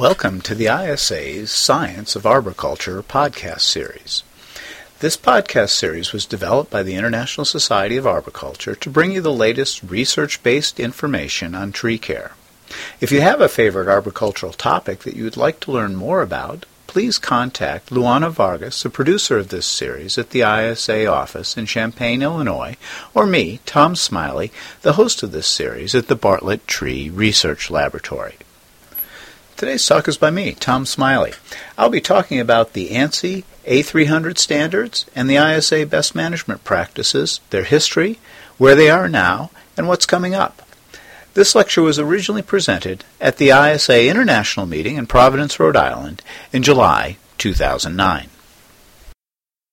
Welcome to the ISA's Science of Arboriculture podcast series. This podcast series was developed by the International Society of Arboriculture to bring you the latest research based information on tree care. If you have a favorite arboricultural topic that you would like to learn more about, please contact Luana Vargas, the producer of this series, at the ISA office in Champaign, Illinois, or me, Tom Smiley, the host of this series at the Bartlett Tree Research Laboratory. Today's talk is by me, Tom Smiley. I'll be talking about the ANSI A300 standards and the ISA best management practices, their history, where they are now, and what's coming up. This lecture was originally presented at the ISA International Meeting in Providence, Rhode Island in July 2009.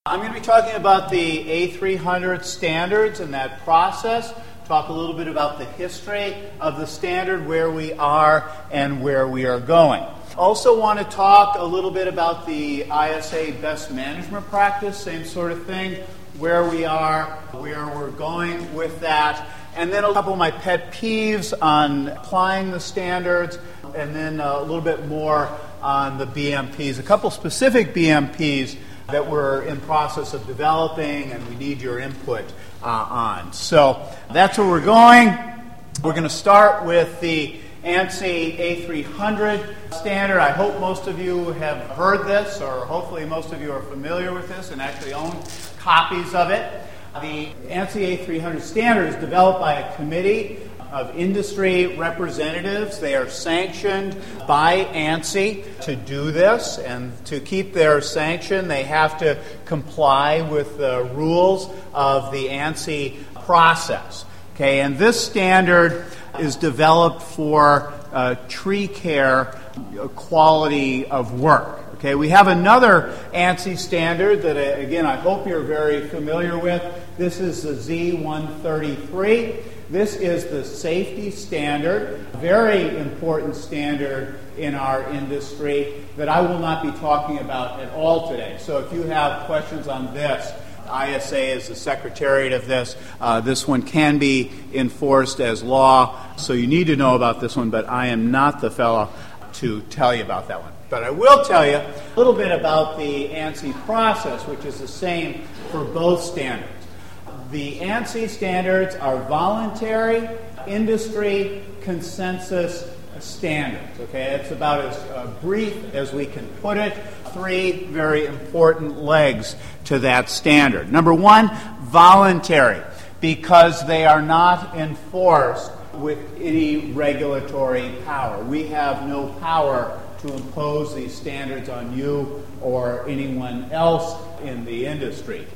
I'm going to be talking about the A300 standards and that process talk a little bit about the history of the standard, where we are, and where we are going. Also, want to talk a little bit about the ISA best management practice, same sort of thing, where we are, where we're going with that, and then a couple of my pet peeves on applying the standards, and then a little bit more on the BMPs, a couple specific BMPs that we're in process of developing, and we need your input uh, on. So that's where we're going. We're going to start with the ANSI A300 standard. I hope most of you have heard this, or hopefully most of you are familiar with this and actually own copies of it. The ANSI A300 standard is developed by a committee of industry representatives. They are sanctioned by ANSI to do this, and to keep their sanction, they have to comply with the rules of the ANSI process. Okay, and this standard is developed for uh, tree care quality of work. Okay, we have another ANSI standard that, uh, again, I hope you're very familiar with. This is the Z133. This is the safety standard, very important standard in our industry that I will not be talking about at all today. So if you have questions on this, ISA is the secretariat of this. Uh, this one can be enforced as law, so you need to know about this one, but I am not the fellow to tell you about that one. But I will tell you a little bit about the ANSI process, which is the same for both standards the ANSI standards are voluntary industry consensus standards. Okay, it's about as uh, brief as we can put it. Three very important legs to that standard. Number one, voluntary, because they are not enforced with any regulatory power. We have no power to impose these standards on you or anyone else in the industry.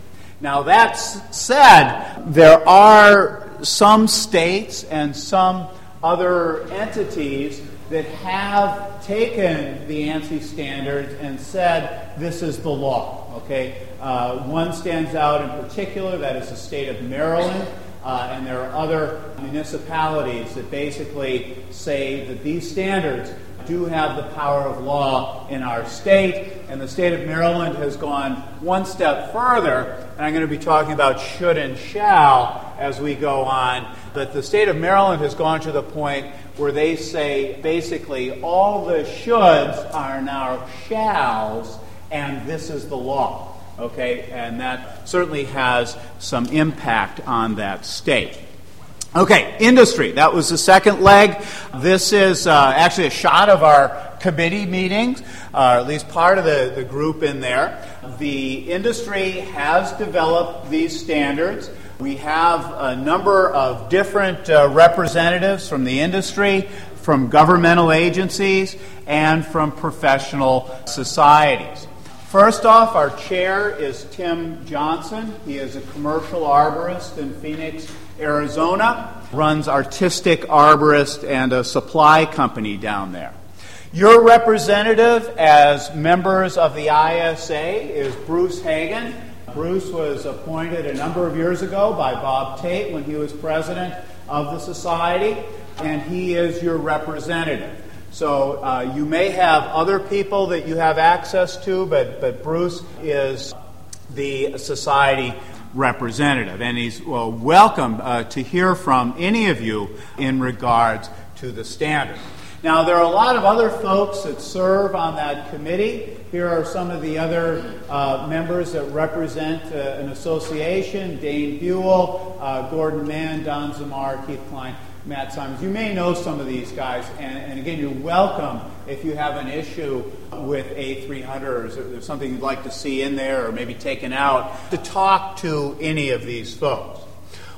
Now, that said, there are some states and some other entities that have taken the ANSI standards and said this is the law. Okay, uh, one stands out in particular. That is the state of Maryland, uh, and there are other municipalities that basically say that these standards do have the power of law in our state, and the state of Maryland has gone one step further, and I'm going to be talking about should and shall as we go on. But the state of Maryland has gone to the point where they say basically all the shoulds are now shalls, and this is the law. Okay, and that certainly has some impact on that state. Okay, industry. That was the second leg. This is uh, actually a shot of our committee meetings, uh, at least part of the, the group in there. The industry has developed these standards. We have a number of different uh, representatives from the industry, from governmental agencies, and from professional societies. First off, our chair is Tim Johnson. He is a commercial arborist in Phoenix, Arizona, runs Artistic Arborist and a supply company down there. Your representative as members of the ISA is Bruce Hagen. Bruce was appointed a number of years ago by Bob Tate when he was president of the society, and he is your representative. So uh, you may have other people that you have access to, but, but Bruce is the society representative, and he's well, welcome uh, to hear from any of you in regards to the standard. Now, there are a lot of other folks that serve on that committee. Here are some of the other uh, members that represent uh, an association Dane Buell, uh, Gordon Mann, Don Zamar, Keith Klein, Matt Simons. You may know some of these guys, and, and again, you're welcome if you have an issue with A300 or something you'd like to see in there or maybe taken out to talk to any of these folks.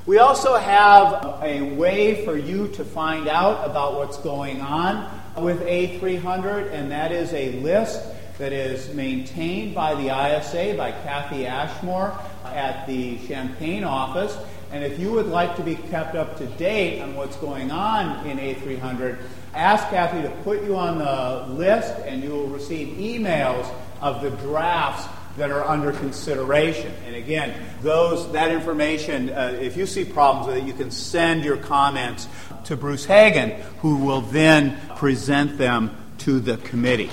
We also have a way for you to find out about what's going on with A300, and that is a list that is maintained by the ISA, by Kathy Ashmore at the Champaign office. And if you would like to be kept up to date on what's going on in A300, ask Kathy to put you on the list, and you will receive emails of the drafts that are under consideration. And again, those that information, uh, if you see problems with it, you can send your comments to Bruce Hagen, who will then present them to the committee.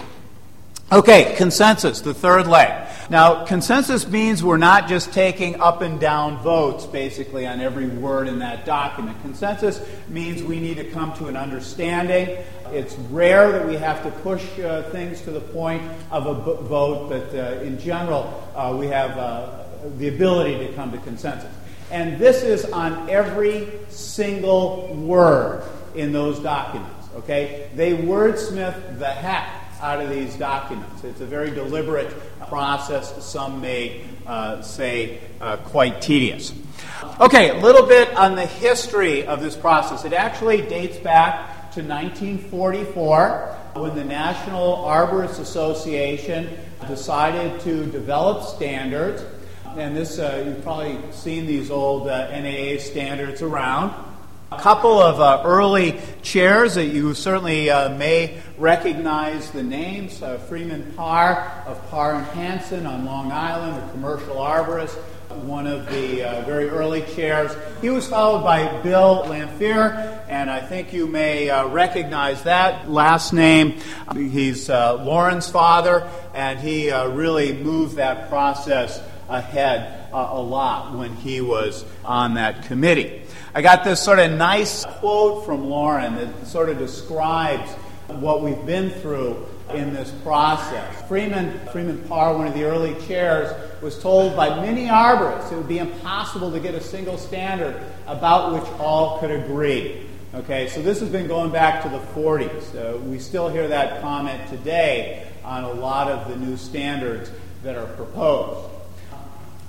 Okay, consensus, the third leg. Now, consensus means we're not just taking up and down votes basically on every word in that document. Consensus means we need to come to an understanding. It's rare that we have to push uh, things to the point of a b- vote, but uh, in general, uh, we have uh, the ability to come to consensus. And this is on every single word in those documents, okay? They wordsmith the heck out of these documents. It's a very deliberate process. Some may uh, say uh, quite tedious. Okay, a little bit on the history of this process. It actually dates back to 1944 when the National Arborists Association decided to develop standards. And this, uh, you've probably seen these old uh, NAA standards around. A couple of uh, early chairs that you certainly uh, may recognize the names uh, Freeman Parr of Parr and Hanson on Long Island, a commercial arborist, one of the uh, very early chairs. He was followed by Bill Lanphear, and I think you may uh, recognize that last name. He's uh, Lauren's father, and he really moved that process ahead a lot when he was on that committee. I got this sort of nice quote from Lauren that sort of describes what we've been through in this process. Freeman, Freeman Parr, one of the early chairs, was told by many arborists it would be impossible to get a single standard about which all could agree. Okay, so this has been going back to the 40s. Uh, we still hear that comment today on a lot of the new standards that are proposed.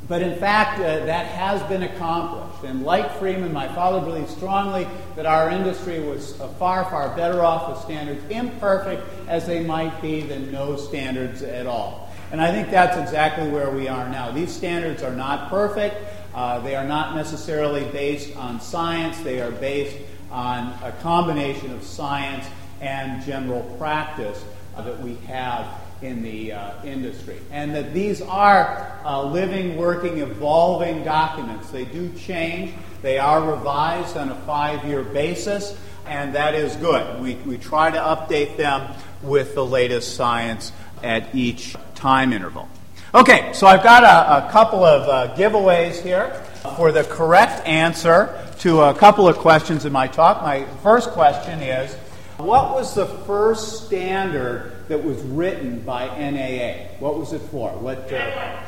But in fact, uh, that has been accomplished. And like Freeman, my father believed strongly that our industry was uh, far, far better off with standards, imperfect as they might be, than no standards at all. And I think that's exactly where we are now. These standards are not perfect. Uh, they are not necessarily based on science. They are based on a combination of science and general practice uh, that we have in the uh, industry. And that these are uh, living, working, evolving documents. They do change, they are revised on a five year basis, and that is good. We, we try to update them with the latest science at each time interval. Okay, so I've got a, a couple of uh, giveaways here for the correct answer to a couple of questions in my talk. My first question is What was the first standard that was written by NAA. What was it for? What? Uh,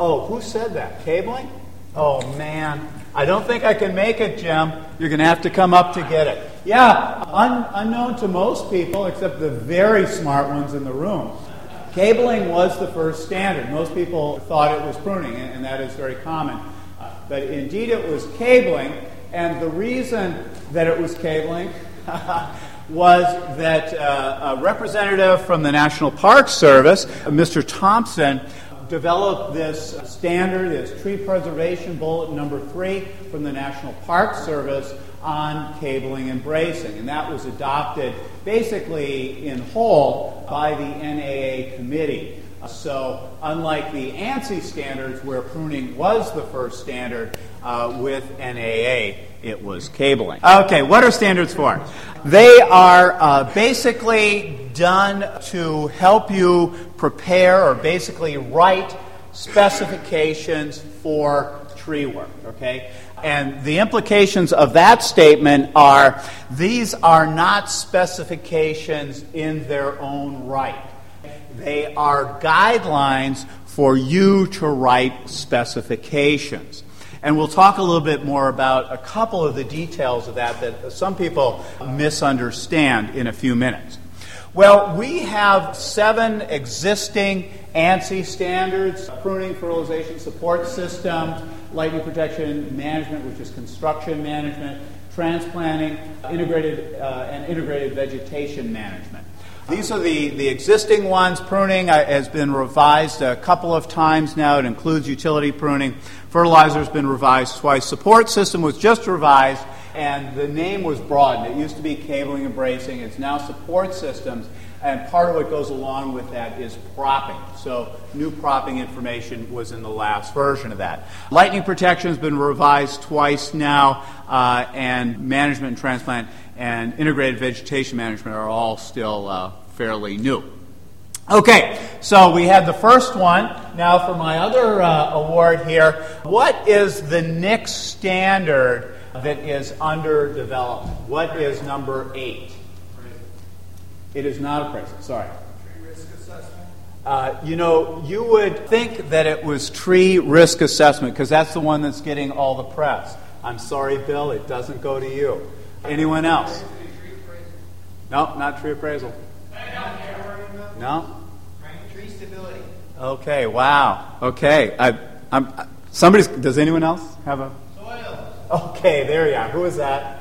oh, who said that? Cabling? Oh man, I don't think I can make it, Jim. You're going to have to come up to get it. Yeah, un- unknown to most people, except the very smart ones in the room. Cabling was the first standard. Most people thought it was pruning, and that is very common. Uh, but indeed, it was cabling, and the reason that it was cabling was that uh, a representative from the National Park Service, Mr. Thompson, developed this standard, this tree preservation bulletin number three from the National Park Service on cabling and bracing. And that was adopted basically in whole by the NAA committee. So, unlike the ANSI standards, where pruning was the first standard, uh, with NAA, it was cabling. Okay, what are standards for? They are uh, basically done to help you prepare or basically write specifications for tree work, okay? And the implications of that statement are these are not specifications in their own right. They are guidelines for you to write specifications. And we'll talk a little bit more about a couple of the details of that that some people misunderstand in a few minutes. Well, we have seven existing ANSI standards pruning, fertilization support system, lightning protection management, which is construction management, transplanting, integrated, uh, and integrated vegetation management. These are the, the existing ones. Pruning uh, has been revised a couple of times now. It includes utility pruning. Fertilizer has been revised twice. Support system was just revised, and the name was broadened. It used to be cabling and bracing. It's now support systems. And part of what goes along with that is propping. So, new propping information was in the last version of that. Lightning protection has been revised twice now, uh, and management and transplant and integrated vegetation management are all still uh, fairly new. Okay, so we had the first one. Now, for my other uh, award here, what is the next standard that is underdeveloped? What is number eight? It is not a appraisal, sorry. Tree risk assessment? Uh, you know, you would think that it was tree risk assessment because that's the one that's getting all the press. I'm sorry, Bill, it doesn't go to you. Anyone else? No, not tree appraisal. No? Tree stability. Okay, wow. Okay. I, I'm, somebody's, does anyone else have a? Soil. Okay, there you are. Who is that?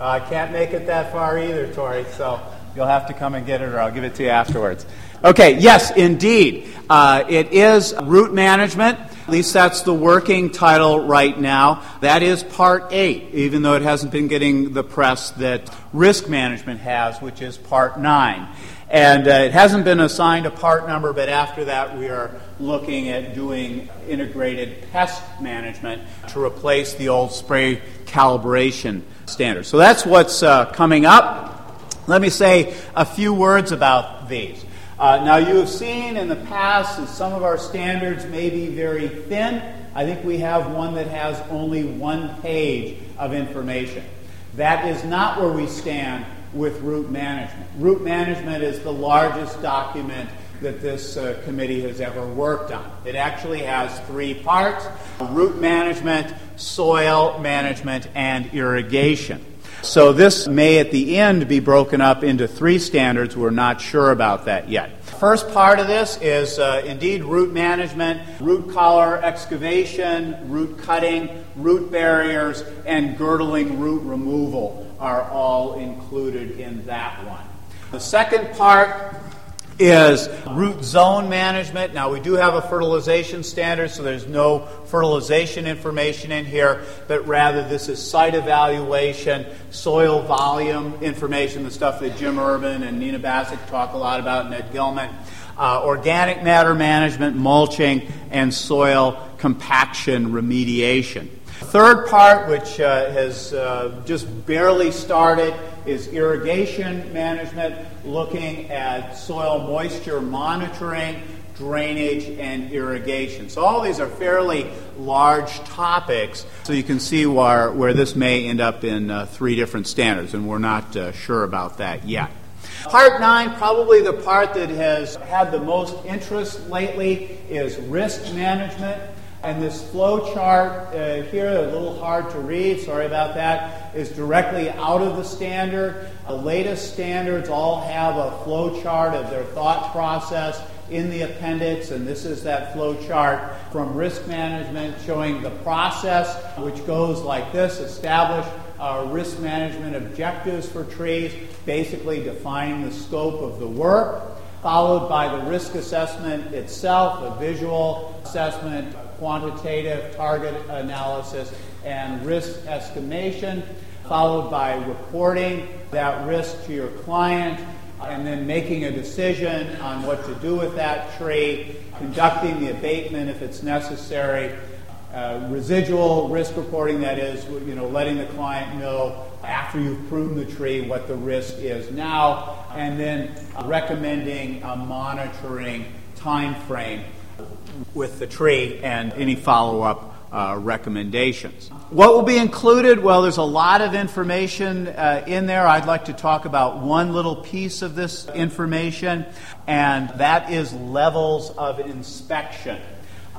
Uh, I can't make it that far either, Tori, so you'll have to come and get it or I'll give it to you afterwards. Okay, yes, indeed. Uh, it is root management. At least that's the working title right now. That is part eight, even though it hasn't been getting the press that risk management has, which is part nine. And uh, it hasn't been assigned a part number, but after that, we are looking at doing integrated pest management to replace the old spray calibration standard. So that's what's uh, coming up. Let me say a few words about these. Uh, now, you have seen in the past that some of our standards may be very thin. I think we have one that has only one page of information. That is not where we stand with root management. Root management is the largest document that this uh, committee has ever worked on. It actually has three parts root management, soil management, and irrigation. So this may at the end be broken up into three standards. We're not sure about that yet. First part of this is uh, indeed root management, root collar excavation, root cutting, root barriers, and girdling root removal are all included in that one. The second part is root zone management. Now, we do have a fertilization standard, so there's no fertilization information in here, but rather this is site evaluation, soil volume information, the stuff that Jim Urban and Nina Bassuk talk a lot about, Ned Gilman. Uh, organic matter management, mulching, and soil compaction remediation. Third part, which uh, has uh, just barely started, is irrigation management, looking at soil moisture monitoring, drainage, and irrigation. So, all these are fairly large topics, so you can see where, where this may end up in uh, three different standards, and we're not uh, sure about that yet. Part 9, probably the part that has had the most interest lately, is risk management. And this flow chart uh, here, a little hard to read, sorry about that, is directly out of the standard. The latest standards all have a flow chart of their thought process in the appendix, and this is that flow chart from risk management showing the process, which goes like this establish uh, risk management objectives for trees, basically defining the scope of the work, followed by the risk assessment itself, a visual assessment, quantitative target analysis, and risk estimation, followed by reporting that risk to your client, and then making a decision on what to do with that tree, conducting the abatement if it's necessary, uh, residual risk reporting, that is, you know, letting the client know after you've pruned the tree what the risk is now, and then recommending a monitoring time frame with the tree and any follow-up uh, recommendations. What will be included? Well, there's a lot of information uh, in there. I'd like to talk about one little piece of this information, and that is levels of inspection.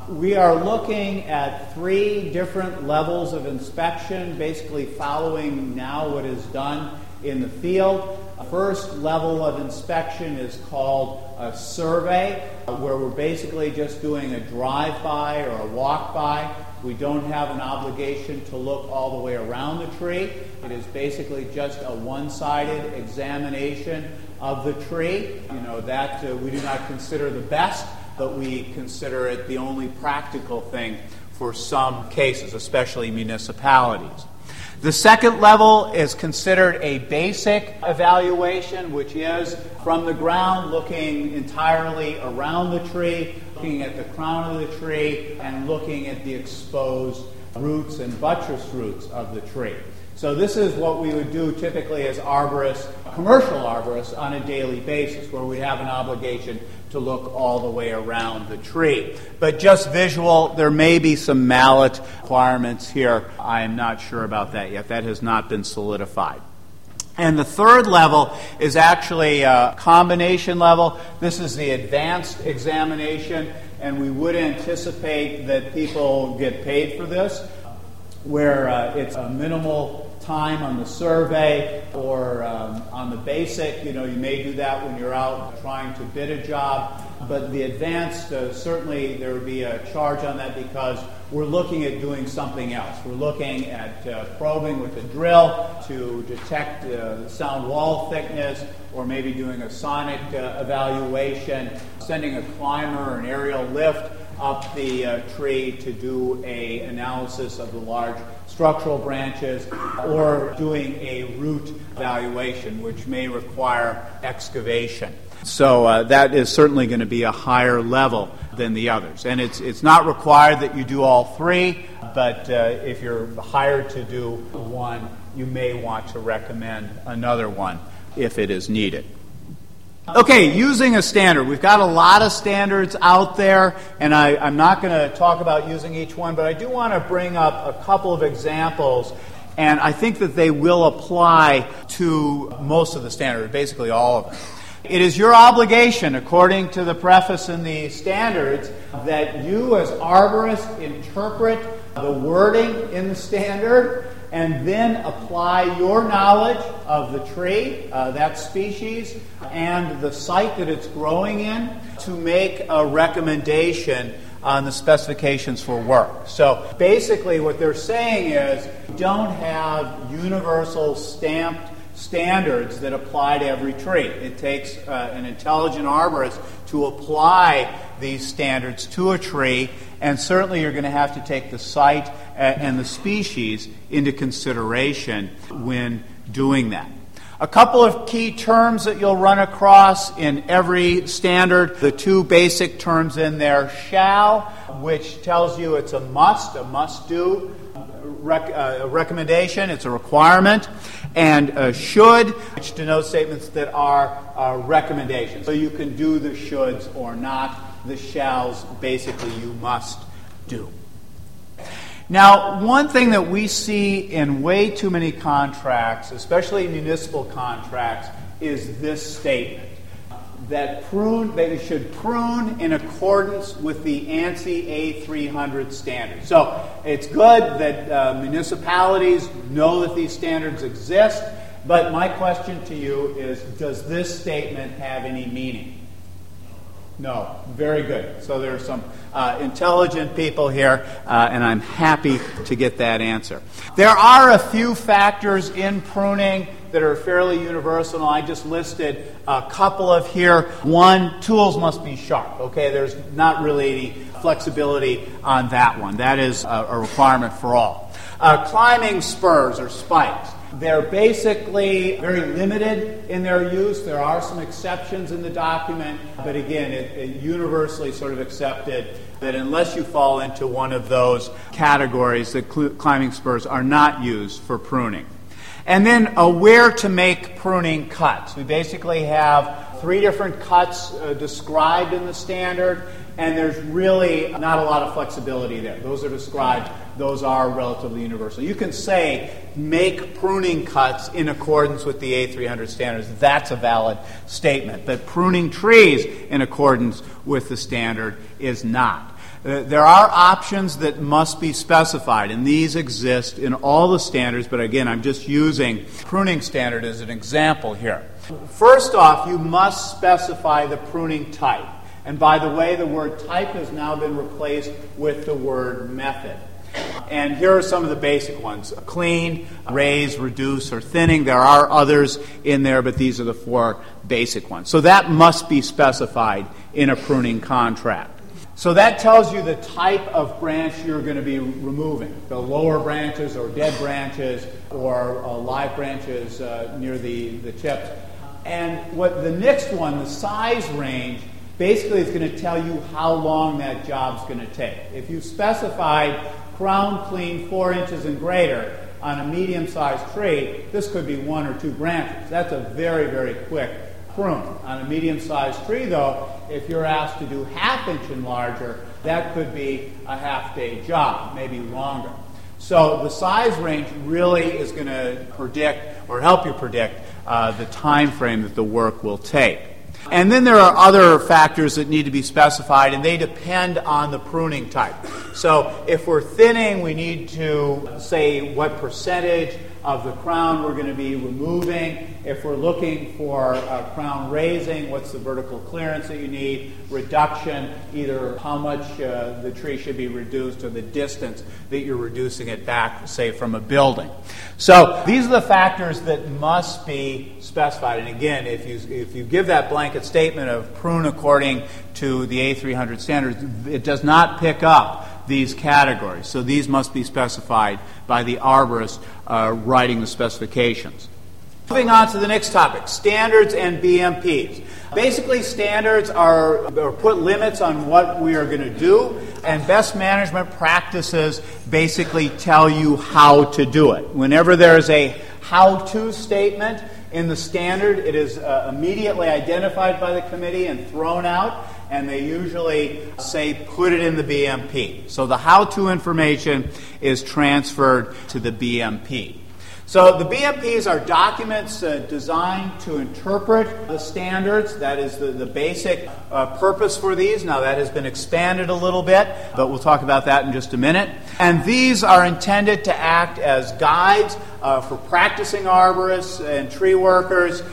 We are looking at three different levels of inspection, basically following now what is done in the field. First level of inspection is called a survey, where we're basically just doing a drive by or a walk by. We don't have an obligation to look all the way around the tree. It is basically just a one sided examination of the tree. You know, that uh, we do not consider the best, but we consider it the only practical thing for some cases, especially municipalities. The second level is considered a basic evaluation, which is from the ground looking entirely around the tree, looking at the crown of the tree, and looking at the exposed roots and buttress roots of the tree. So, this is what we would do typically as arborists, commercial arborists, on a daily basis, where we have an obligation to look all the way around the tree. But just visual, there may be some mallet requirements here. I am not sure about that yet. That has not been solidified. And the third level is actually a combination level. This is the advanced examination, and we would anticipate that people get paid for this, where uh, it's a minimal time on the survey or um, on the basic. You know, you may do that when you're out trying to bid a job. But the advanced, uh, certainly there would be a charge on that because we're looking at doing something else. We're looking at uh, probing with a drill to detect uh, sound wall thickness, or maybe doing a sonic uh, evaluation, sending a climber or an aerial lift up the uh, tree to do a analysis of the large structural branches or doing a root evaluation, which may require excavation. So uh, that is certainly going to be a higher level than the others. And it's, it's not required that you do all three, but uh, if you're hired to do one, you may want to recommend another one if it is needed. Okay, using a standard. We've got a lot of standards out there, and I, am not going to talk about using each one, but I do want to bring up a couple of examples, and I think that they will apply to most of the standards, basically all of them. It is your obligation, according to the preface in the standards, that you as arborists interpret the wording in the standard and then apply your knowledge of the tree, uh, that species, and the site that it's growing in to make a recommendation on the specifications for work. So basically, what they're saying is don't have universal stamped standards that apply to every tree. It takes uh, an intelligent arborist to apply these standards to a tree, and certainly you're going to have to take the site and the species into consideration when doing that. A couple of key terms that you'll run across in every standard. The two basic terms in there shall, which tells you it's a must, a must do rec- uh, recommendation, it's a requirement, and uh, should, which denotes statements that are uh, recommendations. So you can do the shoulds or not. The shalls, basically, you must do. Now, one thing that we see in way too many contracts, especially municipal contracts, is this statement that prune that you should prune in accordance with the ANSI A300 standards. So it's good that uh, municipalities know that these standards exist, but my question to you is does this statement have any meaning? No, very good. So there are some uh, intelligent people here, uh, and I'm happy to get that answer. There are a few factors in pruning that are fairly universal, I just listed a couple of here. One, tools must be sharp. Okay, there's not really any flexibility on that one. That is a, a requirement for all. Uh, climbing spurs or spikes. They're basically very limited in their use. There are some exceptions in the document, but again, it, it universally sort of accepted that unless you fall into one of those categories, that cl- climbing spurs are not used for pruning. And then uh, where to make pruning cuts. We basically have three different cuts uh, described in the standard, and there's really not a lot of flexibility there. Those are described, those are relatively universal. You can say make pruning cuts in accordance with the A300 standards. That's a valid statement. But pruning trees in accordance with the standard is not. Uh, there are options that must be specified, and these exist in all the standards, but again, I'm just using pruning standard as an example here. First off, you must specify the pruning type. And by the way, the word type has now been replaced with the word method. And here are some of the basic ones clean, raise, reduce, or thinning. There are others in there, but these are the four basic ones. So that must be specified in a pruning contract. So that tells you the type of branch you're going to be removing the lower branches, or dead branches, or uh, live branches uh, near the, the tips. And what the next one, the size range, basically it's going to tell you how long that job's going to take. If you specified crown clean four inches and greater on a medium sized tree, this could be one or two branches. That's a very, very quick prune. On a medium sized tree, though, if you're asked to do half inch and larger, that could be a half day job, maybe longer. So the size range really is going to predict or help you predict uh, the time frame that the work will take. And then there are other factors that need to be specified, and they depend on the pruning type. So if we're thinning, we need to say what percentage of the crown we're going to be removing. If we're looking for uh, crown raising, what's the vertical clearance that you need? Reduction, either how much uh, the tree should be reduced or the distance that you're reducing it back, say, from a building. So these are the factors that must be specified. And again, if you, if you give that blanket statement of prune according to the A300 standards, it does not pick up these categories. So these must be specified by the arborist uh, writing the specifications. Moving on to the next topic standards and BMPs. Basically, standards are, are put limits on what we are going to do, and best management practices basically tell you how to do it. Whenever there's a how to statement in the standard, it is uh, immediately identified by the committee and thrown out and they usually say put it in the BMP. So the how to information is transferred to the BMP. So the BMPs are documents uh, designed to interpret the standards. That is the, the basic uh, purpose for these. Now that has been expanded a little bit, but we'll talk about that in just a minute. And these are intended to act as guides uh, for practicing arborists and tree workers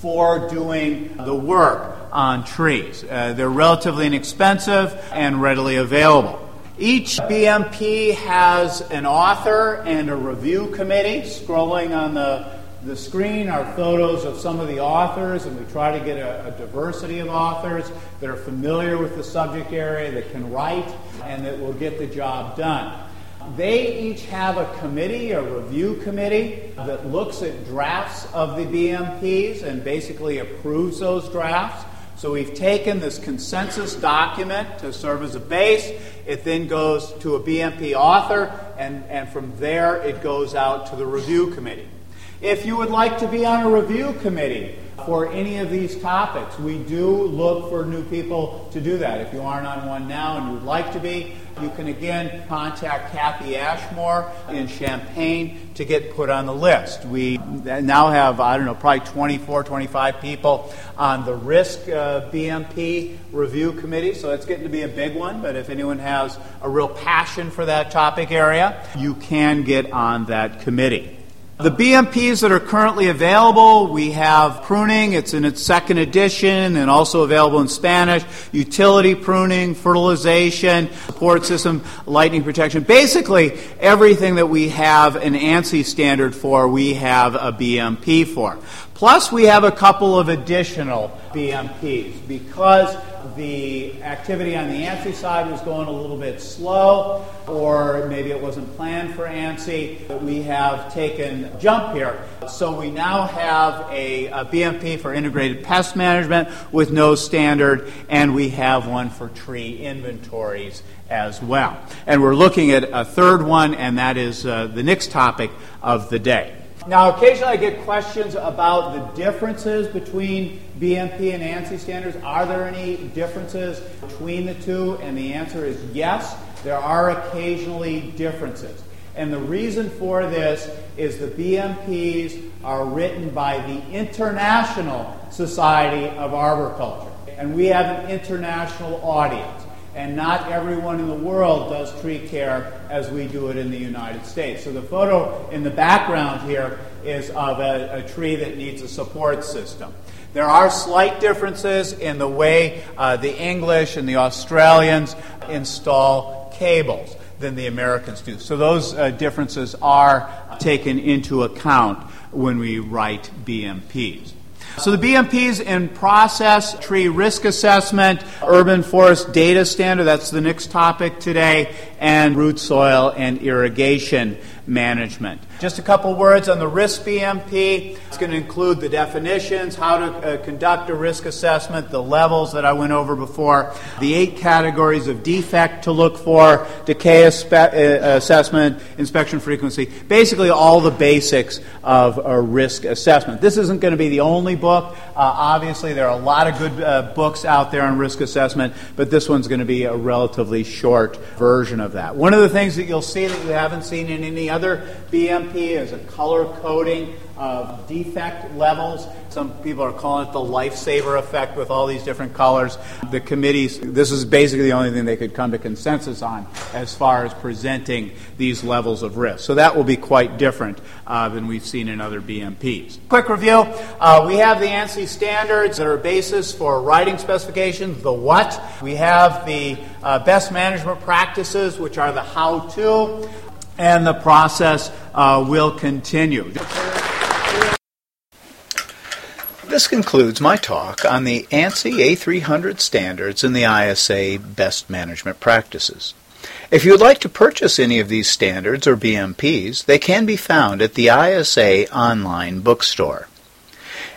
for doing the work on trees. Uh, they're relatively inexpensive and readily available. Each BMP has an author and a review committee. Scrolling on the, the screen are photos of some of the authors, and we try to get a, a diversity of authors that are familiar with the subject area, that can write, and that will get the job done. They each have a committee, a review committee, that looks at drafts of the BMPs and basically approves those drafts. So we've taken this consensus document to serve as a base. It then goes to a BMP author, and, and from there it goes out to the review committee. If you would like to be on a review committee for any of these topics, we do look for new people to do that. If you aren't on one now and you would like to be, you can again contact Kathy Ashmore in Champaign to get put on the list. We now have, I don't know, probably 24, 25 people on the risk uh, BMP review committee, so it's getting to be a big one. But if anyone has a real passion for that topic area, you can get on that committee. The BMPs that are currently available, we have pruning, it's in its second edition and also available in Spanish, utility pruning, fertilization, support system, lightning protection. Basically, everything that we have an ANSI standard for, we have a BMP for. Plus, we have a couple of additional BMPs because the activity on the ANSI side was going a little bit slow, or maybe it wasn't planned for ANSI, but we have taken jump here. So we now have a, a BMP for integrated pest management with no standard, and we have one for tree inventories as well. And we're looking at a third one, and that is uh, the next topic of the day. Now, occasionally I get questions about the differences between BMP and ANSI standards. Are there any differences between the two? And the answer is yes, there are occasionally differences. And the reason for this is the BMPs are written by the International Society of Arboriculture. And we have an international audience and not everyone in the world does tree care as we do it in the United States. So the photo in the background here is of a, a tree that needs a support system. There are slight differences in the way uh, the English and the Australians install cables than the Americans do. So those uh, differences are taken into account when we write BMPs. So the BMPs in process, tree risk assessment, urban forest data standard, that's the next topic today, and root soil and irrigation management. Just a couple words on the risk BMP. It's going to include the definitions, how to uh, conduct a risk assessment, the levels that I went over before, the eight categories of defect to look for, decay aspe- uh, assessment, inspection frequency, basically all the basics of a risk assessment. This isn't going to be the only book. Uh, obviously, there are a lot of good uh, books out there on risk assessment, but this one's going to be a relatively short version of that. One of the things that you'll see that you haven't seen in any other BMP is a color coding of defect levels. Some people are calling it the lifesaver effect with all these different colors. The committees, this is basically the only thing they could come to consensus on as far as presenting these levels of risk. So that will be quite different uh, than we've seen in other BMPs. Quick review uh, we have the ANSI standards that are basis for writing specifications, the what. We have the uh, best management practices, which are the how to and the process uh, will continue. This concludes my talk on the ANSI A300 standards and the ISA best management practices. If you would like to purchase any of these standards or BMPs, they can be found at the ISA online bookstore.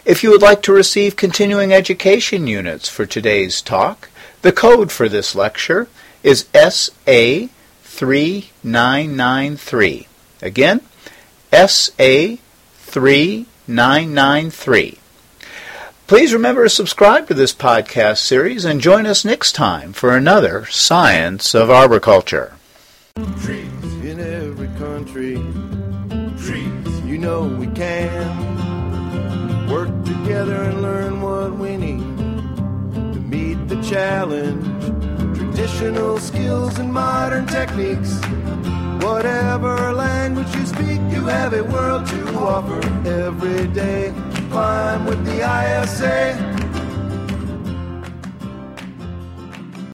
If you would like to receive continuing education units for today's talk, the code for this lecture is SA 3993. Again, SA 3993. Please remember to subscribe to this podcast series and join us next time for another Science of Arboriculture. Trees in every country. Trees, you know we can work together and learn what we need to meet the challenge. Traditional skills and modern techniques. Whatever language you speak, you have a world to offer every day. Climb with the ISA.